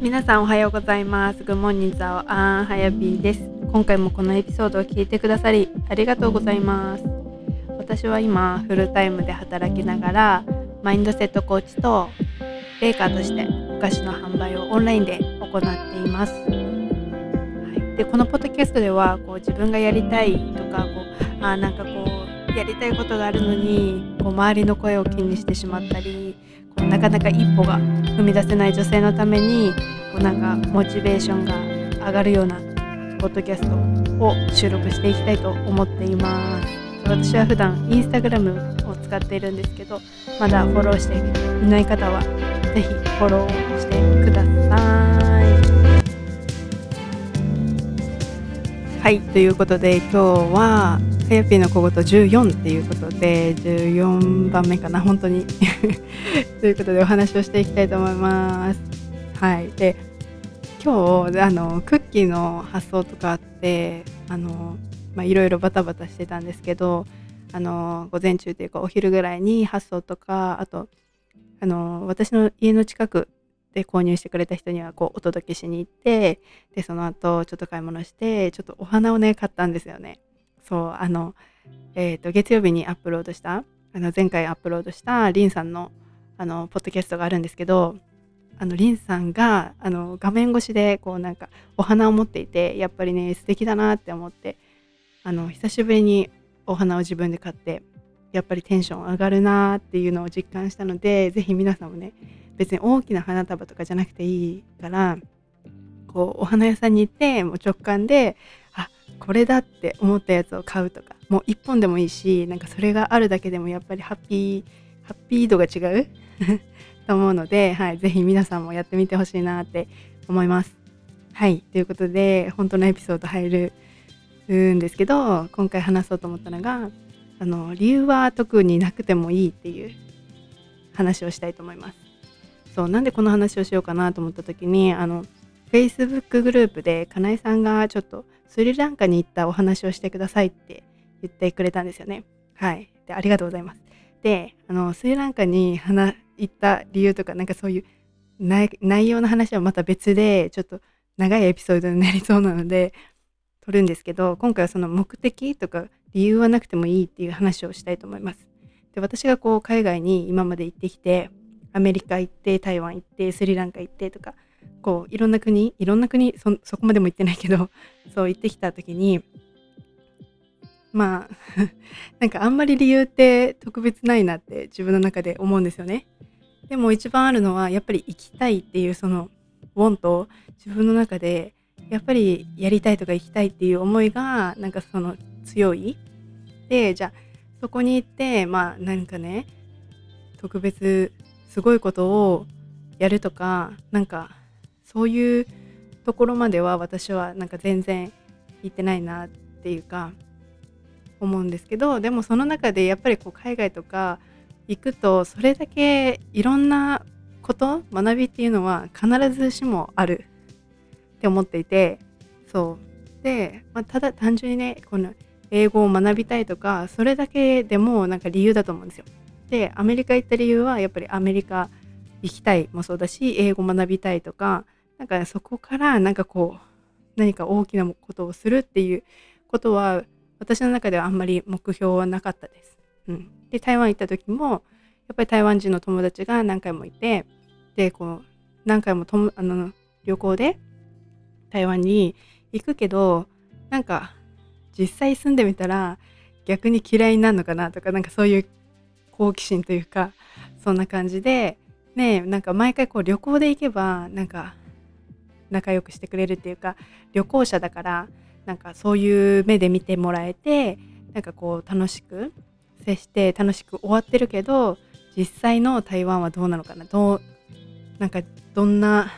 皆さんおはようございます。グモンニンザオアンハヤビーです。今回もこのエピソードを聞いてくださりありがとうございます。私は今フルタイムで働きながらマインドセットコーチとベーカーとしてお菓子の販売をオンラインで行っています。はい、でこのポッドキャストではこう自分がやりたいとかこうあなんかこうやりたいことがあるのにこう周りの声を気にしてしまったりなかなか一歩が踏み出せない女性のためにこうなんかモチベーションが上がるようなポッドキャストを収録していきたいと思っています。私は普段インスタグラムを使っているんですけどまだフォローしていない方はぜひフォローしてください。はいということで今日ははやぴーの小言14っていうことで14番目かな本当に。ということでお話をしていきたいと思います。はい。で今日あのクッキーの発送とかあってあのまあいろいろバタバタしてたんですけどあの午前中というかお昼ぐらいに発送とかあとあの私の家の近くで購入してくれた人にはこうお届けしに行ってでその後ちょっと買い物してちょっとお花をね買ったんですよね。そうあの、えーと、月曜日にアップロードしたあの前回アップロードしたリンさんのあのポッドキャストがあるんですけどあのリンさんがあの画面越しでこうなんかお花を持っていてやっぱりね素敵だなって思ってあの久しぶりにお花を自分で買ってやっぱりテンション上がるなっていうのを実感したのでぜひ皆さんもね別に大きな花束とかじゃなくていいからこうお花屋さんに行ってもう直感でこれだって思ったやつを買うとかもう1本でもいいしなんかそれがあるだけでもやっぱりハッピーハッピー度が違う？と思うので、はい、ぜひ皆さんもやってみてほしいなって思います。はいということで本当のエピソード入るんですけど今回話そうと思ったのがあの理由は特になくてもいいっていう話をしたいと思います。そうなんでこの話をしようかなと思った時にあの Facebook グループでかなえさんがちょっとスリランカに行ったお話をしてくださいって言ってくれたんですよね。はい。でありがとうございます。で、あのスリランカに行った理由とか、なんかそういう内容の話はまた別で、ちょっと長いエピソードになりそうなので、撮るんですけど、今回はその目的とか理由はなくてもいいっていう話をしたいと思います。で、私がこう海外に今まで行ってきて、アメリカ行って、台湾行って、スリランカ行ってとか、こういろんな国いろんな国そそこまでも行ってないけど そう行ってきた時にまあ なんかあんまり理由って特別ないなって自分の中で思うんですよね。でも一番あるのはやっぱり行きたいっていうそのウォンと自分の中でやっぱりやりたいとか行きたいっていう思いがなんかその強い。でじゃあそこに行ってまあなんかね特別すごいことをやるとかなんかそういうところまでは私はなんか全然行ってないなっていうか思うんですけどでもその中でやっぱりこう海外とか行くとそれだけいろんなこと学びっていうのは必ずしもあるって思っていてそうで、まあ、ただ単純にねこの英語を学びたいとかそれだけでもなんか理由だと思うんですよ。でアメリカ行った理由はやっぱりアメリカ行きたいもそうだし英語学びたいとかなんかそこからなんかこう何か大きなことをするっていうことは私の中ではあんまり目標はなかったです。うん、で台湾行った時もやっぱり台湾人の友達が何回もいてでこう何回もあの旅行で台湾に行くけどなんか実際住んでみたら逆に嫌いになるのかなとかなんかそういう好奇心というかそんな感じでねなんか毎回こう旅行で行けばなんか仲良くしてくれるっていうか旅行者だからなんかそういう目で見てもらえてなんかこう楽しく接して楽しく終わってるけど実際の台湾はどうなのかなどうなんかどんな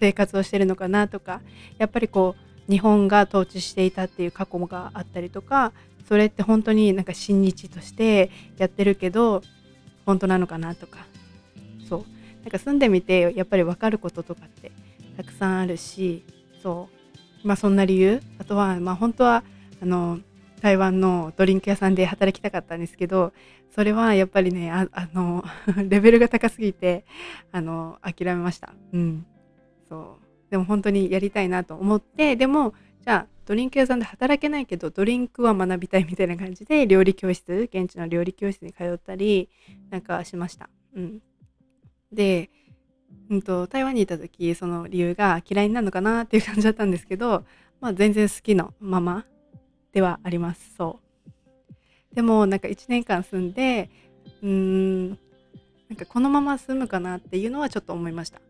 生活をしてるのかなとかやっぱりこう日本が統治していたっていう過去があったりとかそれって本当になんか親日としてやってるけど本当なのかなとか。そう。なんか住んでみてやっぱり分かることとかってたくさんあるしそう。まあそんな理由？あとはまあ本当はあの台湾のドリンク屋さんで働きたかったんですけどそれはやっぱりねあの レベルが高すぎてあの諦めました。うん。そう。でも本当にやりたいなと思ってでもじゃあドリンク屋さんで働けないけどドリンクは学びたいみたいな感じで料理教室現地の料理教室に通ったりなんかしました。うん、で、うんと、台湾にいた時その理由が嫌いになるのかなっていう感じだったんですけど、まあ、全然好きのままではあります。そう。でもなんか1年間住んでうーんなんかこのまま住むかなっていうのはちょっと思いました、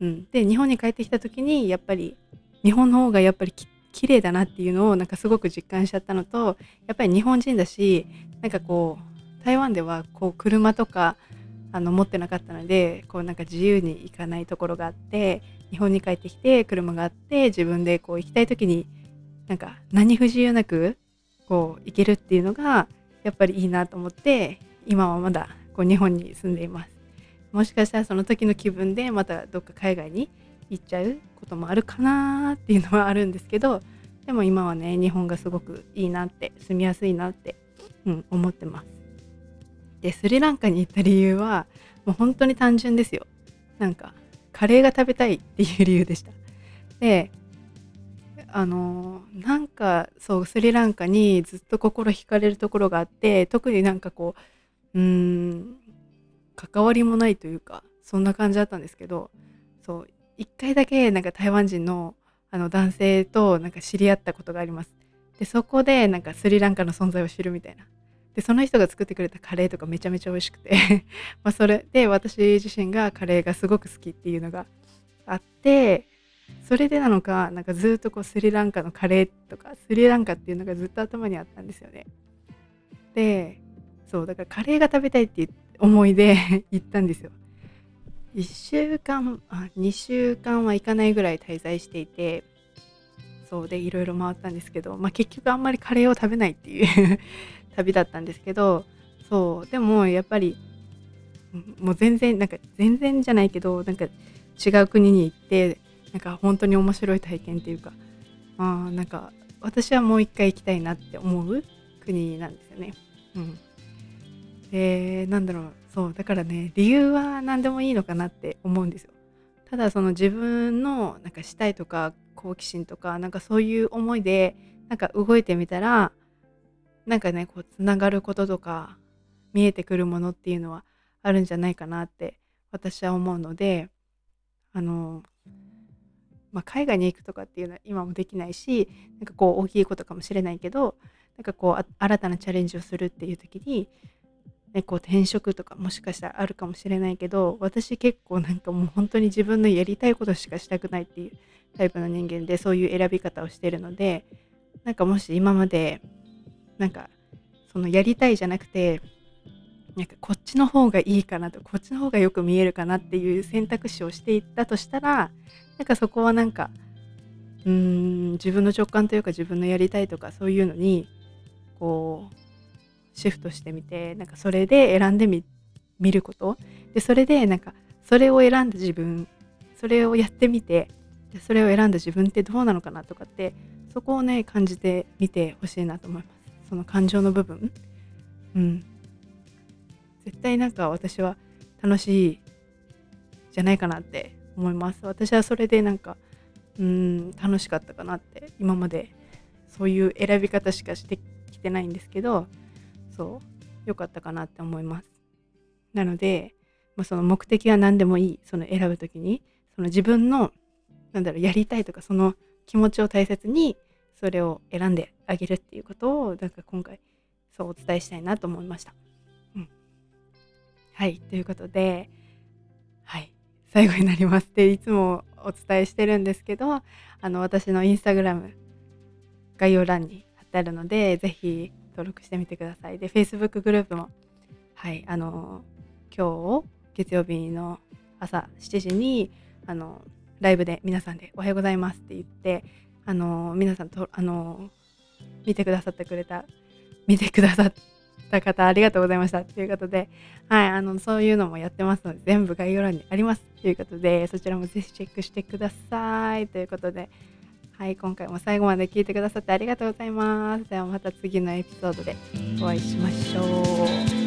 うん、で日本に帰ってきた時にやっぱり日本の方がやっぱりき綺麗だなっていうのをなんかすごく実感しちゃったのとやっぱり日本人だしなんかこう台湾ではこう車とかあの持ってなかったのでこうなんか自由に行かないところがあって日本に帰ってきて車があって自分でこう行きたい時になんか何不自由なくこう行けるっていうのがやっぱりいいなと思って今はまだこう日本に住んでいます。もしかしたらその時の気分でまたどっか海外に行っちゃうこともあるかなっていうのはあるんですけどでも今はね日本がすごくいいなって住みやすいなって、うん、思ってます。でスリランカに行った理由はもう本当に単純ですよなんかカレーが食べたいっていう理由でしたであのなんかそうスリランカにずっと心惹かれるところがあって特になんかこううーん関わりもないというかそんな感じだったんですけどそう一回だけなんか台湾人のあの男性となんか知り合ったことがあります。でそこでなんかスリランカの存在を知るみたいな。でその人が作ってくれたカレーとかめちゃめちゃ美味しくて。まそれで私自身がカレーがすごく好きっていうのがあってそれでなのかなんかずっとこうスリランカのカレーとかスリランカっていうのがずっと頭にあったんですよね。でそうだからカレーが食べたいって思いで 行ったんですよ。1週間あ2週間は行かないぐらい滞在していてそうでいろいろ回ったんですけど、まあ、結局あんまりカレーを食べないっていう。旅だったんですけどそうでもやっぱりもう全然なんか全然じゃないけどなんか違う国に行ってなんか本当に面白い体験っていうかあなんか私はもう一回行きたいなって思う国なんですよね。うん、でなんだろうそうだからね理由は何でもいいのかなって思うんですよ。ただその自分のなんかしたいとか好奇心とかなんかそういう思いでなんか動いてみたらなんかねこうつながることとか見えてくるものっていうのはあるんじゃないかなって私は思うのであのまあ、海外に行くとかっていうのは今もできないしなんかこう大きいことかもしれないけどなんかこう新たなチャレンジをするっていう時に、ね、こう転職とかもしかしたらあるかもしれないけど私結構なんかもう本当に自分のやりたいことしかしたくないっていうタイプの人間でそういう選び方をしてるのでなんかもし今までなんかそのやりたいじゃなくてなんかこっちの方がいいかなとこっちの方がよく見えるかなっていう選択肢をしていったとしたらなんかそこはなんかうーん自分の直感というか自分のやりたいとかそういうのにこうシフトしてみてなんかそれで選んでみること。でそれでなんかそれを選んだ自分それをやってみてそれを選んだ自分ってどうなのかなとかってそこをね感じてみてほしいなと思います。その感情の部分。うん。絶対なんか私は楽しいじゃないかなって思います。私はそれでなんかうん楽しかったかなって今まで。そういう選び方しかしてきてないんですけどそう良かったかなって思います。なので、まあ、その目的は何でもいい。その選ぶ時にその自分のなんだろうやりたいとかその気持ちを大切にそれを選んであげるっていうことをなんか今回そうお伝えしたいなと思いました。うん、はい。ということではい。最後になりますっていつもお伝えしてるんですけどあの私のインスタグラム概要欄に貼ってあるのでぜひ登録してみてください。で Facebook グループもはい。あの今日月曜日の朝7時にあのライブで皆さんで「おはようございます」って言ってあの皆さんとあの見てくださってくれた見てくださった方ありがとうございましたということで、はい、あのそういうのもやってますので全部概要欄にありますということでそちらもぜひチェックしてくださいということではい今回も最後まで聞いてくださってありがとうございます。ではまた次のエピソードでお会いしましょう。